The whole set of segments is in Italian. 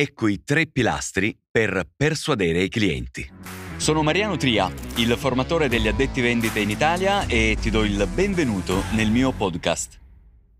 Ecco i tre pilastri per persuadere i clienti. Sono Mariano Tria, il formatore degli addetti vendite in Italia e ti do il benvenuto nel mio podcast.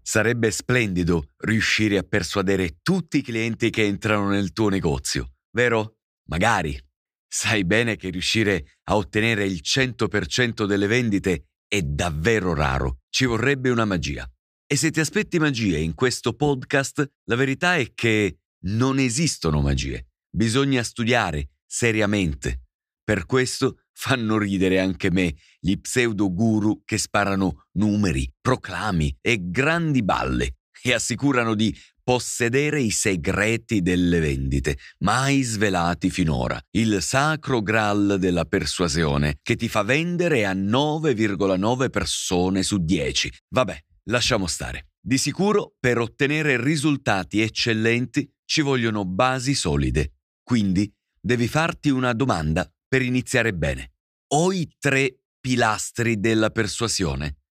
Sarebbe splendido riuscire a persuadere tutti i clienti che entrano nel tuo negozio, vero? Magari. Sai bene che riuscire a ottenere il 100% delle vendite è davvero raro, ci vorrebbe una magia. E se ti aspetti magie in questo podcast, la verità è che non esistono magie. Bisogna studiare seriamente. Per questo fanno ridere anche me gli pseudo guru che sparano numeri, proclami e grandi balle e assicurano di possedere i segreti delle vendite, mai svelati finora, il sacro graal della persuasione che ti fa vendere a 9,9 persone su 10. Vabbè, lasciamo stare. Di sicuro per ottenere risultati eccellenti ci vogliono basi solide. Quindi devi farti una domanda per iniziare bene. Ho i tre pilastri della persuasione.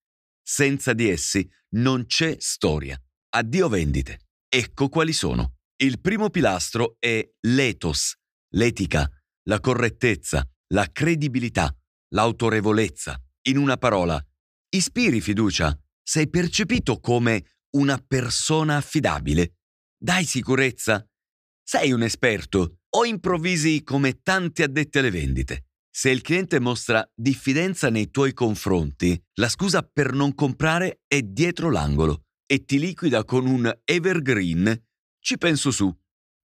Senza di essi non c'è storia. Addio vendite. Ecco quali sono. Il primo pilastro è l'ethos, l'etica, la correttezza, la credibilità, l'autorevolezza. In una parola, ispiri fiducia. Sei percepito come una persona affidabile dai sicurezza? Sei un esperto o improvvisi come tanti addetti alle vendite? Se il cliente mostra diffidenza nei tuoi confronti, la scusa per non comprare è dietro l'angolo e ti liquida con un evergreen, ci penso su.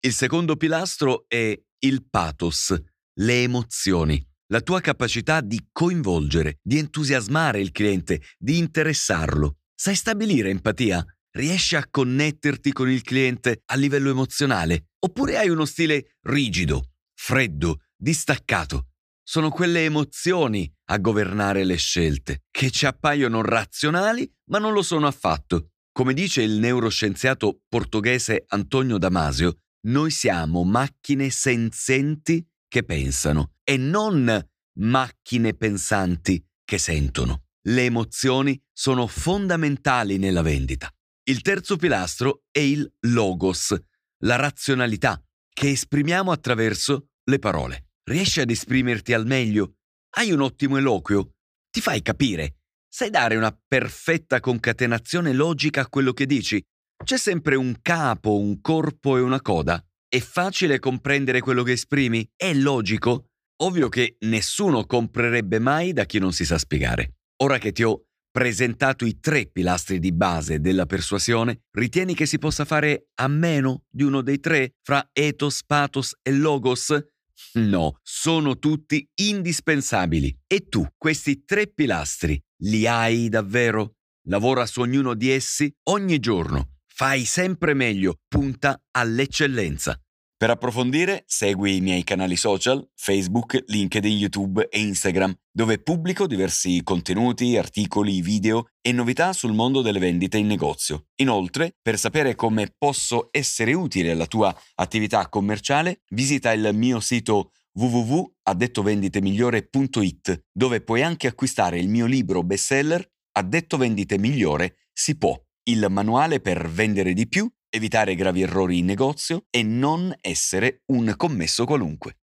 Il secondo pilastro è il pathos, le emozioni, la tua capacità di coinvolgere, di entusiasmare il cliente, di interessarlo. Sai stabilire empatia? Riesci a connetterti con il cliente a livello emozionale? Oppure hai uno stile rigido, freddo, distaccato? Sono quelle emozioni a governare le scelte, che ci appaiono razionali ma non lo sono affatto. Come dice il neuroscienziato portoghese Antonio Damasio, noi siamo macchine senzienti che pensano e non macchine pensanti che sentono. Le emozioni sono fondamentali nella vendita. Il terzo pilastro è il logos, la razionalità, che esprimiamo attraverso le parole. Riesci ad esprimerti al meglio? Hai un ottimo eloquio? Ti fai capire? Sai dare una perfetta concatenazione logica a quello che dici? C'è sempre un capo, un corpo e una coda? È facile comprendere quello che esprimi? È logico? Ovvio che nessuno comprerebbe mai da chi non si sa spiegare. Ora che ti ho presentato i tre pilastri di base della persuasione, ritieni che si possa fare a meno di uno dei tre fra ethos, pathos e logos? No, sono tutti indispensabili. E tu, questi tre pilastri, li hai davvero? Lavora su ognuno di essi ogni giorno. Fai sempre meglio, punta all'eccellenza. Per approfondire, segui i miei canali social, Facebook, LinkedIn, YouTube e Instagram, dove pubblico diversi contenuti, articoli, video e novità sul mondo delle vendite in negozio. Inoltre, per sapere come posso essere utile alla tua attività commerciale, visita il mio sito www.addettovenditemigliore.it, dove puoi anche acquistare il mio libro bestseller Addetto Vendite Migliore si può, il manuale per vendere di più evitare gravi errori in negozio e non essere un commesso qualunque.